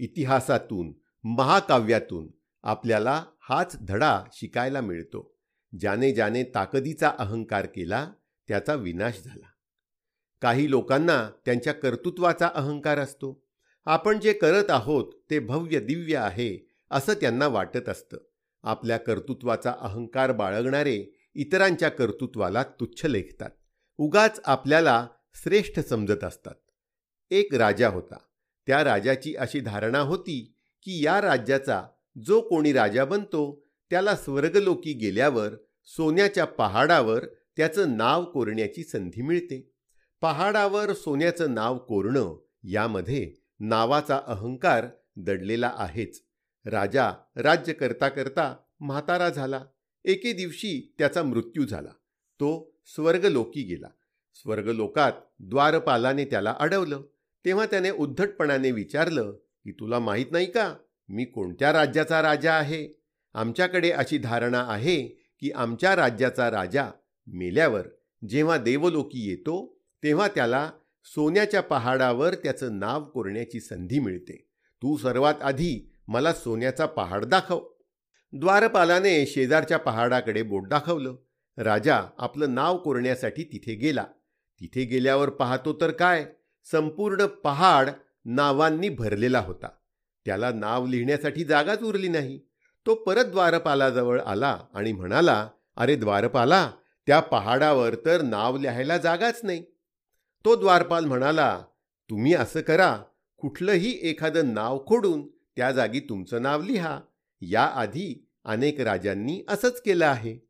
इतिहासातून महाकाव्यातून आपल्याला हाच धडा शिकायला मिळतो. ज्याने ज्याने ताकदीचा अहंकार केला त्याचा विनाश झाला. काही लोकांना त्यांच्या कर्तृत्वाचा अहंकार असतो. आपण जे करत आहोत ते भव्य दिव्य आहे असं त्यांना वाटत असतं. आपल्या कर्तृत्वाचा अहंकार बाळगणारे इतरांच्या कर्तृत्वाला तुच्छ लेखतात. उगाच आपल्याला श्रेष्ठ समजत असतात. एक राजा होता. त्या राजाची अशी धारणा होती की या राज्याचा जो कोणी राजा बनतो त्याला स्वर्गलोकी गेल्यावर सोन्याच्या पहाडावर त्याचं नाव कोरण्याची संधी मिळते. पहाडावर सोन्याचं नाव कोरणं यामध्ये नावाचा अहंकार दडलेला आहेच. राजा राज्य करता करता म्हातारा झाला. एके दिवशी त्याचा मृत्यू झाला. तो स्वर्गलोकी गेला. स्वर्गलोकात द्वारपालाने त्याला अडवलं. तेव्हा त्याने उद्धटपणाने विचारलं की तुला माहीत नाही का मी कोणत्या राज्याचा राजा आहे? आमच्याकडे अशी धारणा आहे की आमच्या राज्याचा राजा मेल्यावर जेव्हा देवलोकी येतो तेव्हा त्याला सोन्याच्या पहाडावर त्याचं नाव कोरण्याची संधी मिळते. तू सर्वात आधी मला सोन्याचा पहाड दाखव. द्वारपालाने शेजारच्या पहाडाकडे बोट दाखवलं. राजा आपलं नाव कोरण्यासाठी तिथे गेला. तिथे गेल्यावर पाहतो तर काय संपूर्ण पहाड नावांनी भरलेला होता. त्याला नाव लिहिण्यासाठी जागाच उरली नाही. तो परत द्वारपालाजवळ आला आणि म्हणाला अरे द्वारपाला त्या पहाडावर तर नाव लिहायला जागाच नाही. तो द्वारपाल म्हणाला तुम्ही असं करा कुठलंही एखादं नाव खोडून त्या जागी तुमचं नाव लिहा. याआधी अनेक राजांनी असंच केलं आहे.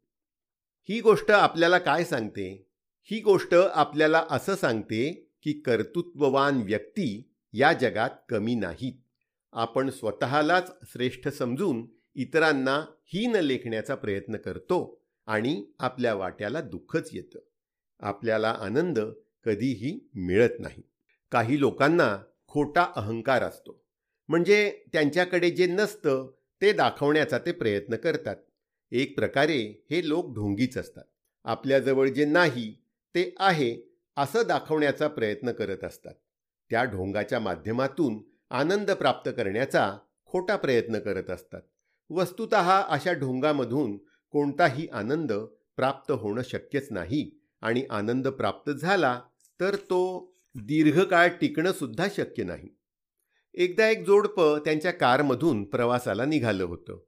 ही गोष्ट आपल्याला काय सांगते? ही गोष्ट आपल्याला असं सांगते की कर्तृत्ववान व्यक्ती या जगात कमी नाहीत. आपण स्वतःलाच श्रेष्ठ समजून इतरांना हीन लेखण्याचा प्रयत्न करतो आणि आपल्या वाट्याला दुःखच येतं. आपल्याला आनंद कधीही मिळत नाही. काही लोकांना खोटा अहंकार असतो. म्हणजे त्यांच्याकडे जे नसतं ते दाखवण्याचा ते प्रयत्न करतात. एक प्रकारे हे लोक ढोंगीच असतात. आपल्याजवळ जे नाही ते आहे असं दाखवण्याचा प्रयत्न करत असतात. त्या ढोंगाच्या माध्यमातून आनंद प्राप्त करण्याचा खोटा प्रयत्न करत असतात. वस्तुत अशा ढोंगामधून कोणताही आनंद प्राप्त होणं शक्यच नाही आणि आनंद प्राप्त झाला तर तो दीर्घकाळ टिकणं सुद्धा शक्य नाही. एकदा एक जोडपं त्यांच्या कारमधून प्रवासाला निघालं होतं.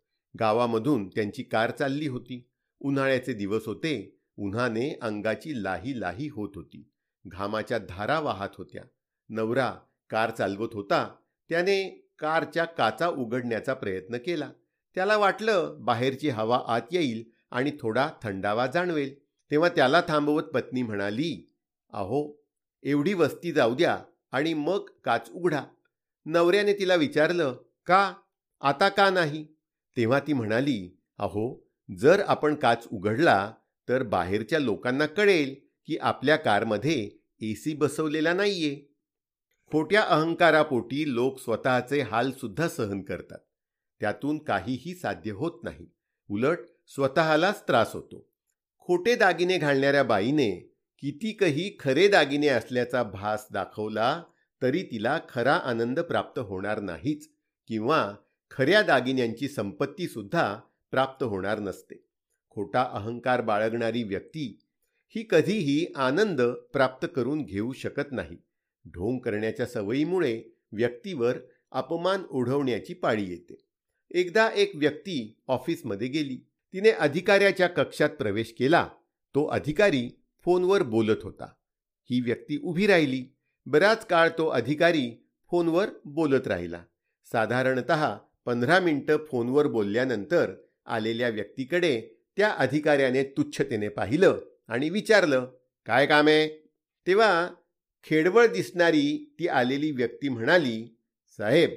गावामधून त्यांची कार चालली होती. उन्हाळ्याचे दिवस होते. उन्हाने अंगाची लाही लाही होत होती. घामाच्या धारा वाहत होत्या. नवरा कार चालवत होता. त्याने कारच्या काचा उघडण्याचा प्रयत्न केला. त्याला वाटलं बाहेरची हवा आत येईल आणि थोडा थंडावा जाणवेल. तेव्हा त्याला थांबवत पत्नी म्हणाली अहो एवढी वस्ती जाऊ द्या आणि मग काच उघडा. नवऱ्याने तिला विचारलं का? आता का नाही? तेव्हा ती म्हणाली अहो जर आपण काच उघडला तर बाहेरच्या लोकांना कळेल की आपल्या कारमध्ये ए सी बसवलेला नाहीये. खोट्या अहंकारापोटी लोक स्वतःचे हालसुद्धा सहन करतात. त्यातून काहीही साध्य होत नाही. उलट स्वतःलाच त्रास होतो. खोटे दागिने घालणाऱ्या बाईने कितीकही खरे दागिने असल्याचा भास दाखवला तरी तिला खरा आनंद प्राप्त होणार नाहीच किंवा खऱ्या दागिन्यांची संपत्तीसुद्धा प्राप्त होणार नसते. खोटा अहंकार बाळगणारी व्यक्ती ही कधीही आनंद प्राप्त करून घेऊ शकत नाही. ढोंग करण्याच्या सवयीमुळे व्यक्तीवर अपमान ओढवण्याची पाळी येते. एकदा एक व्यक्ती ऑफिसमध्ये गेली. तिने अधिकाऱ्याच्या कक्षात प्रवेश केला. तो अधिकारी फोनवर बोलत होता. ही व्यक्ती उभी राहिली. बराच काळ तो अधिकारी फोनवर बोलत राहिला. साधारणत पंधरा मिनटं फोनवर बोलल्यानंतर आलेल्या व्यक्तीकडे त्या अधिकाऱ्याने तुच्छतेने पाहिलं. आणि विचारलं काय काम आहे? तेव्हा खेडवळ दिसणारी ती आलेली व्यक्ती म्हणाली साहेब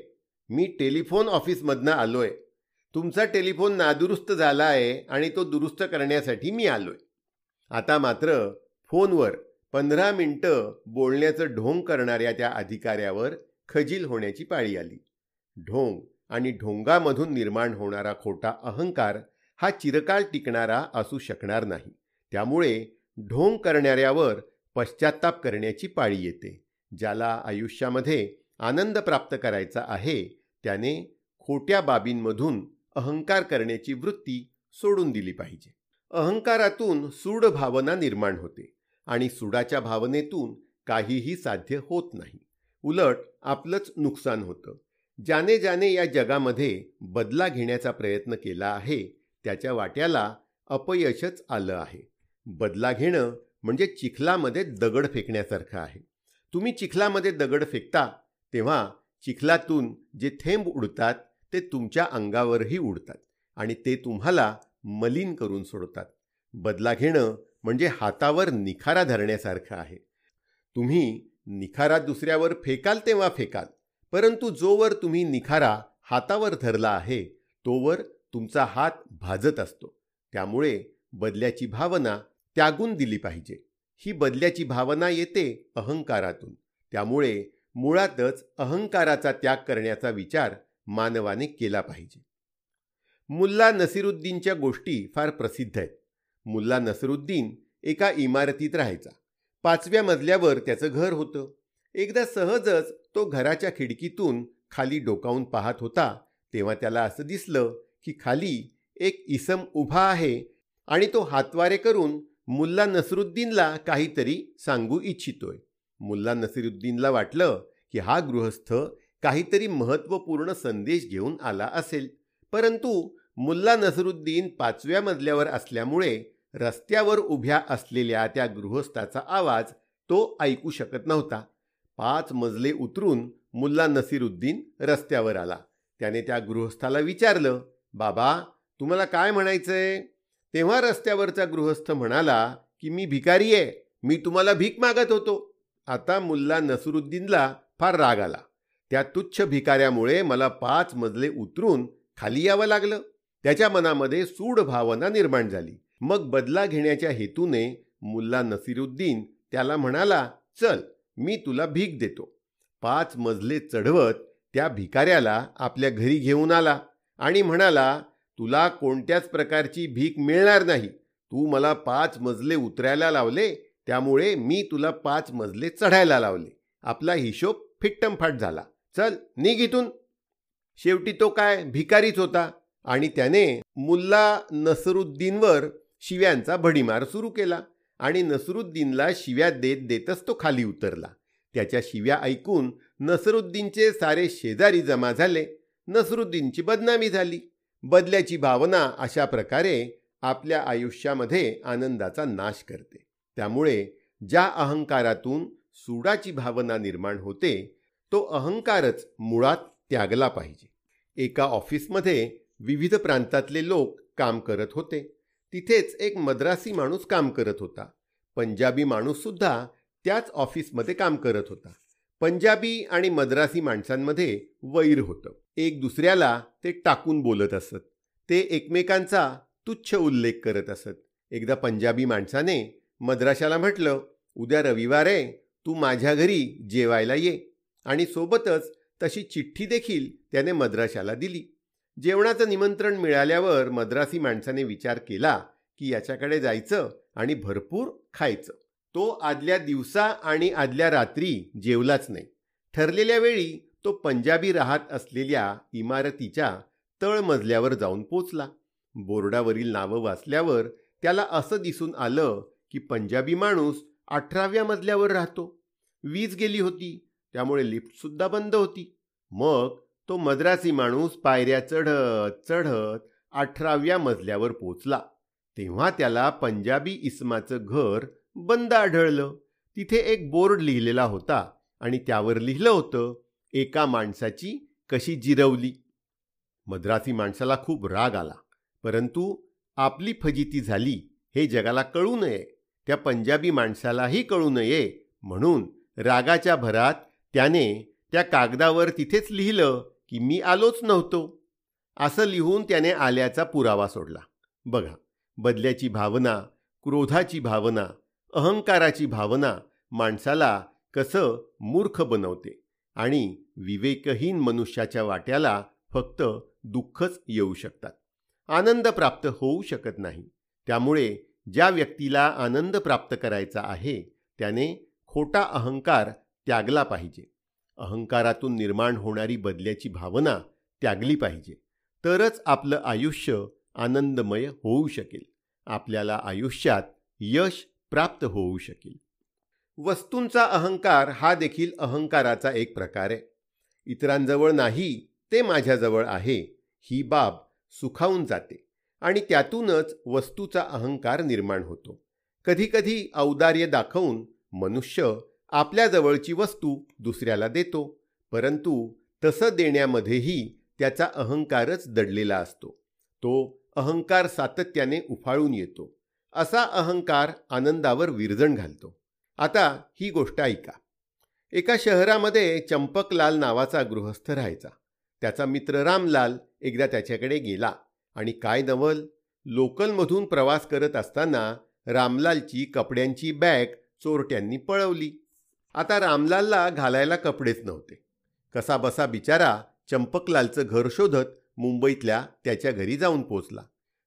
मी टेलिफोन ऑफिसमधनं आलोय. तुमचा टेलिफोन नादुरुस्त झाला आहे आणि तो दुरुस्त करण्यासाठी मी आलोय. आता मात्र फोनवर पंधरा मिनटं बोलण्याचं ढोंग करणाऱ्या त्या अधिकाऱ्यावर खजील होण्याची पाळी आली. ढोंग आणि ढोंगामधून निर्माण होणारा खोटा अहंकार हा चिरकाल टिकणारा असू शकणार नाही. त्यामुळे ढोंग करणाऱ्यावर पश्चाताप करण्याची पाळी येते ज्याला आयुष्यामध्ये आनंद प्राप्त करायचा आहे त्याने खोट्या बाबींमधून अहंकार करण्याची वृत्ती सोडून दिली पाहिजे. अहंकारातून सूड भावना निर्माण होते आणि सुडाच्या भावनेतून काहीही साध्य होत नाही. उलट आपलंच नुकसान होतं. ज्याने ज्याने या जगामध्ये बदला घेण्याचा प्रयत्न केला आहे त्याच्या वाट्याला अपयशच आलं आहे. बदला घेणं म्हणजे चिखलामध्ये दगड फेकण्यासारखं आहे. तुम्ही चिखलामध्ये दगड फेकता तेव्हा चिखलातून जे थेंब उडतात ते तुमच्या अंगावरही उडतात आणि ते तुम्हाला मलिन करून सोडतात. बदला घेणं म्हणजे हातावर निखारा धरण्यासारखं आहे. तुम्ही निखारा दुसऱ्यावर फेकाल तेव्हा फेकाल परंतु जोवर तुम्ही निखारा हातावर धरला आहे तोवर तुमचा हात भाजत असतो. त्यामुळे बदल्याची भावना त्यागून दिली पाहिजे. ही बदल्याची भावना येते अहंकारातून. त्यामुळे मुळातच अहंकाराचा त्याग करण्याचा विचार मानवाने केला पाहिजे. मुल्ला नसिरुद्दीनच्या गोष्टी फार प्रसिद्ध आहेत. मुल्ला नसरुद्दीन एका इमारतीत राहायचा. पाचव्या मजल्यावर त्याचं घर होतं. एकदा सहजच तो घराच्या खिडकीतून खाली डोकावून पाहत होता तेव्हा त्याला असं दिसलं की खाली एक इसम उभा आहे आणि तो हातवारे करून मुल्ला नसरुद्दीनला काहीतरी सांगू इच्छितोय. मुल्ला नसिरुद्दीनला वाटलं की हा गृहस्थ काहीतरी महत्त्वपूर्ण संदेश घेऊन आला असेल. परंतु मुल्ला नसरुद्दीन पाचव्या मजल्यावर असल्यामुळे रस्त्यावर उभ्या असलेल्या त्या गृहस्थाचा आवाज तो ऐकू शकत नव्हता. पाच मजले उतरून मुल्ला नसीरुद्दीन रस्त्यावर आला. त्याने त्या गृहस्थाला विचारलं बाबा तुम्हाला काय म्हणायचंय? तेव्हा रस्त्यावरचा गृहस्थ म्हणाला की मी भिकारी आहे. मी तुम्हाला भीक मागत होतो. आता मुल्ला नसरुद्दीनला फार राग आला. त्या तुच्छ भिकाऱ्यामुळे मला पाच मजले उतरून खाली यावं लागलं. त्याच्या मनामध्ये सूड भावना निर्माण झाली. मग बदला घेण्याच्या हेतूने मुल्ला नसीरुद्दीन त्याला म्हणाला चल मी तुला भीक देतो. पाच मजले चढवत त्या भिकाऱ्याला आपल्या घरी घेऊन आला आणि म्हणाला तुला कोणत्याच प्रकारची भीक मिळणार नाही. तू मला पाच मजले उतरायला लावले त्यामुळे मी तुला पाच मजले चढायला लावले. आपला हिशोब फिट्टमफाट झाला. चल निघ इथून. शेवटी तो काय? भिकारीच होता. आणि त्याने मुल्ला नसरुद्दीनवर शिव्यांचा भडीमार सुरू केला. आणि नसरुद्दीनला शिव्या देत देतच तो खाली उतरला. त्याच्या शिव्या ऐकून नसरुद्दीनचे सारे शेजारी जमा झाले. नसरुद्दीनची बदनामी झाली. बदल्याची भावना अशा प्रकारे आपल्या आयुष्यामध्ये आनंदाचा नाश करते. त्यामुळे ज्या अहंकारातून सुडाची भावना निर्माण होते तो अहंकारच मुळात त्यागला पाहिजे. एका ऑफिसमध्ये विविध प्रांतातले लोक काम करत होते. तिथेच एक मद्रासी माणूस काम करत होता. पंजाबी माणूससुद्धा त्याच ऑफिसमध्ये काम करत होता. पंजाबी आणि मद्रासी माणसांमध्ये वैर होतं. एक दुसऱ्याला ते टाकून बोलत असत. ते एकमेकांचा तुच्छ उल्लेख करत असत. एकदा पंजाबी माणसाने मद्राशाला म्हटलं उद्या रविवार आहे तू माझ्या घरी जेवायला ये. आणि सोबतच तशी चिठ्ठी देखील त्याने मद्राशाला दिली. जेवणाचं निमंत्रण मिळाल्यावर मद्रासी माणसाने विचार केला की याच्याकडे जायचं आणि भरपूर खायचं. तो आदल्या दिवसा आणि आदल्या रात्री जेवलाच नाही. ठरलेल्या वेळी तो पंजाबी राहत असलेल्या इमारतीच्या तळमजल्यावर जाऊन पोचला. बोर्डावरील नावं वाचल्यावर त्याला असं दिसून आलं की पंजाबी माणूस अठराव्या मजल्यावर राहतो. वीज गेली होती त्यामुळे लिफ्टसुद्धा बंद होती. मग तो मद्रासी माणूस पायऱ्या चढत चढत अठराव्या मजल्यावर पोचला. तेव्हा त्याला पंजाबी इस्माचं घर बंद आढळलं. तिथे एक बोर्ड लिहिलेला होता आणि त्यावर लिहिलं होतं एका माणसाची कशी जिरवली. मद्रासी माणसाला खूप राग आला परंतु आपली फजिती झाली हे जगाला कळू नये त्या पंजाबी माणसालाही कळू नये म्हणून रागाच्या भरात त्याने त्या कागदावर तिथेच लिहिलं की मी आलोच नव्हतो. असं लिहून त्याने आल्याचा पुरावा सोडला. बघा बदल्याची भावना क्रोधाची भावना अहंकाराची भावना माणसाला कसं मूर्ख बनवते. आणि विवेकहीन मनुष्याच्या वाट्याला फक्त दुःखच येऊ शकतात. आनंद प्राप्त होऊ शकत नाही. त्यामुळे ज्या व्यक्तीला आनंद प्राप्त करायचा आहे त्याने खोटा अहंकार त्यागला पाहिजे. अहंकारातून निर्माण होणारी बदल्याची भावना त्यागली पाहिजे. तरच आपलं आयुष्य आनंदमय होऊ शकेल. आपल्याला आयुष्यात यश प्राप्त होऊ शकेल. वस्तूंचा अहंकार हा देखील अहंकाराचा एक प्रकार आहे. इतरांजवळ नाही ते माझ्याजवळ आहे. ही बाब सुखावून जाते आणि त्यातूनच वस्तूचा अहंकार निर्माण होतो. कधीकधी औदार्य दाखवून मनुष्य आपल्याजवळची वस्तू दुसऱ्याला देतो परंतु तसं देण्यामध्येही त्याचा अहंकारच दडलेला असतो. तो अहंकार सातत्याने उफाळून येतो. असा अहंकार आनंदावर विरजण घालतो. आता ही गोष्ट ऐका. एका शहरामध्ये चंपकलाल नावाचा गृहस्थ राहायचा. त्याचा मित्र रामलाल एकदा त्याच्याकडे गेला आणि काय नवल? लोकलमधून प्रवास करत असताना रामलालची कपड्यांची बॅग चोरट्यांनी पळवली. आता रामलालला घालायला कपडेच नव्हते. कसा बसा बिचारा चंपकलालचं घर शोधत मुंबईतल्या त्याच्या घरी जाऊन पोचला.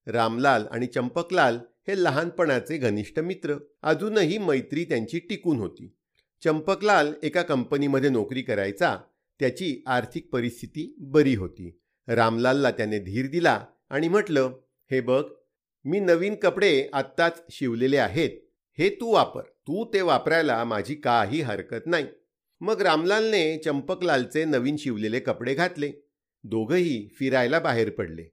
रामलाल आणि चंपकलाल हे लहानपणाचे घनिष्ठ मित्र. अजूनही मैत्री त्यांची टिकून होती. चंपकलाल एका कंपनीमध्ये नोकरी करायचा. त्याची आर्थिक परिस्थिती बरी होती. रामलालला त्याने धीर दिला आणि म्हटलं हे बघ मी नवीन कपडे आत्ताच शिवलेले आहेत. हे तू वापर. तू ते वापरायला माझी काही हरकत नाही. मग रामलालने चंपकलालचे नवीन शिवलेले कपडे घातले. दोघंही फिरायला बाहेर पडले.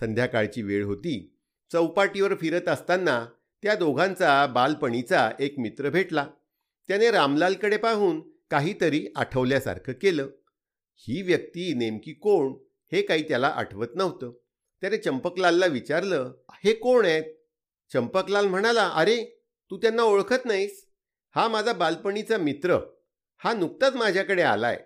संध्याकाळची वेळ होती. चौपाटीवर फिरत असताना त्या दोघांचा बालपणीचा एक मित्र भेटला. त्याने रामलालकडे पाहून काहीतरी आठवल्यासारखं केलं. ही व्यक्ती नेमकी कोण हे काही त्याला आठवत नव्हतं. त्याने चंपकलालला विचारलं हे कोण आहेत? चंपकलाल म्हणाला अरे तू त्यांना ओळखत नाहीस. हा माझा बालपणीचा मित्र. हा नुकताच माझ्याकडे आलाय.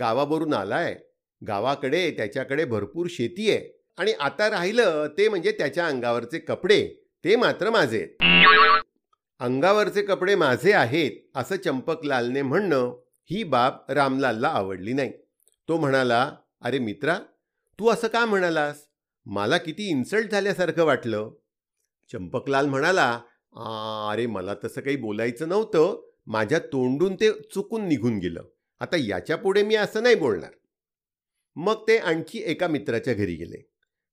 गावावरून आलाय. गावाकडे त्याच्याकडे भरपूर शेती आहे. आणि आता राहिलं ते म्हणजे त्याच्या अंगावरचे कपडे. ते मात्र माझे. अंगावरचे कपडे माझे आहेत असं चंपकलालने म्हणणं ही बाब रामलालला आवडली नाही. तो म्हणाला अरे मित्रा तू असं का म्हणालास? मला किती इन्सल्ट झाल्यासारखं वाटलं. चंपकलाल म्हणाला अरे मला तसं काही बोलायचं नव्हतं. माझ्या तोंडून ते चुकून निघून गेलं. आता याच्यापुढे मी असं नाही बोलणार. मग ते आणखी एका मित्राच्या घरी गेले.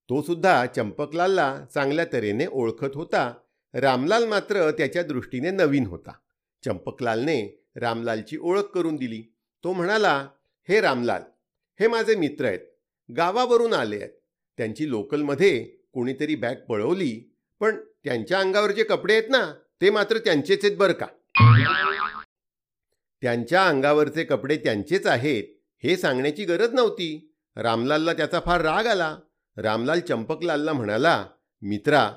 तो सुद्धा चंपकलालला चांगल्या तऱ्हेने ओळखत होता. रामलाल मात्र त्याच्या दृष्टीने नवीन होता. चंपकलालने रामलालची ओळख करून दिली. तो म्हणाला हे रामलाल हे माझे मित्र आहेत. गावावरून आले आहेत. त्यांची लोकलमध्ये कोणीतरी बॅग पळवली पण त्यांच्या अंगावर जे कपडे आहेत ना ते मात्र त्यांचेच आहेत बरं का? त्यांच्या अंगावरचे कपडे त्यांचेच आहेत हे सांगण्याची गरज नव्हती. रामलालला त्याचा फार राग आला. रामलाल चंपकलालला म्हणाला मित्रा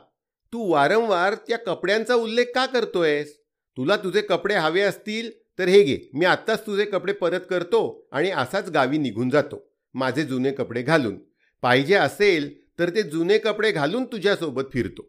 तू वारंवार त्या कपड्यांचा उल्लेख का करतोयस? तुला तुझे कपडे हवे असतील तर हे घे मी आत्ताच तुझे कपडे परत करतो आणि असाच गावी निघून जातो माझे जुने कपडे घालून. पाहिजे असेल तर ते जुने कपडे घालून तुझ्यासोबत फिरतो.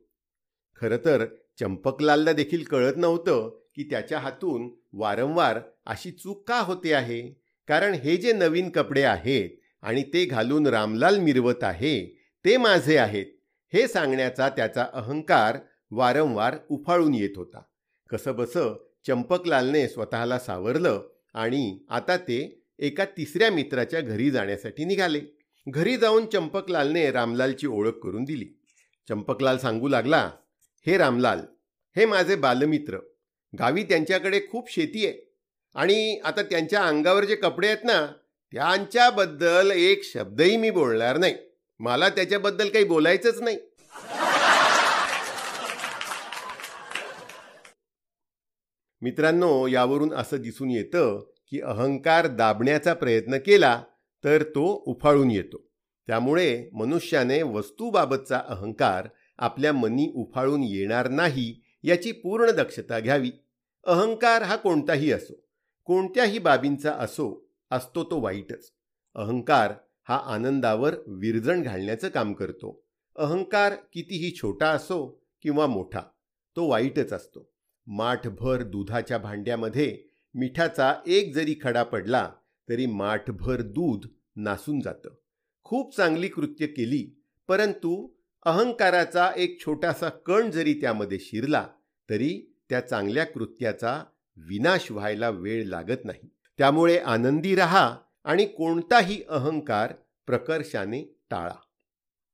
खरं तर चंपकलालला देखील कळत नव्हतं की त्याच्या हातून वारंवार अशी चूक का होते आहे. कारण हे जे नवीन कपडे आहेत आणि ते घालून रामलाल मिरवत आहे ते माझे आहेत. हे सांगण्याचा त्याचा अहंकार वारंवार उफाळून येत होता. कसंबसं चंपकलालने स्वतःला सावरलं आणि आता ते एका तिसऱ्या मित्राच्या घरी जाण्यासाठी निघाले. घरी जाऊन चंपकलालने रामलालची ओळख करून दिली. चंपकलाल सांगू लागला हे रामलाल हे माझे बालमित्र. गावी त्यांच्याकडे खूप शेती आहे. आणि आता त्यांच्या अंगावर जे कपडे आहेत ना त्यांच्याबद्दल एक शब्दही मी बोलणार नाही. मला त्याच्याबद्दल काही बोलायचंच नाही. मित्रांनो यावरून असं दिसून येतं की अहंकार दाबण्याचा प्रयत्न केला तर तो उफाळून येतो. त्यामुळे मनुष्याने वस्तूबाबतचा अहंकार आपल्या मनी उफाळून येणार नाही याची पूर्ण दक्षता घ्यावी. अहंकार हा कोणताही असो कोणत्याही बाबींचा असो असतो तो वाईटच. अहंकार हा आनंदावर विरजण घालण्याचं काम करतो. अहंकार कितीही छोटा असो किंवा मोठा तो वाईटच असतो. माठभर दुधाच्या भांड्यामध्ये मिठाचा एक जरी खडा पडला तरी माठभर दूध नासून जातं. खूप चांगली कृत्य केली परंतु अहंकाराचा एक छोटासा कण जरी त्यामध्ये शिरला तरी त्या चांगल्या कृत्याचा विनाश व्हायला वेळ लागत नाही. त्यामुळे आनंदी रहा आणि कोणताही अहंकार प्रकर्षाने टाळा.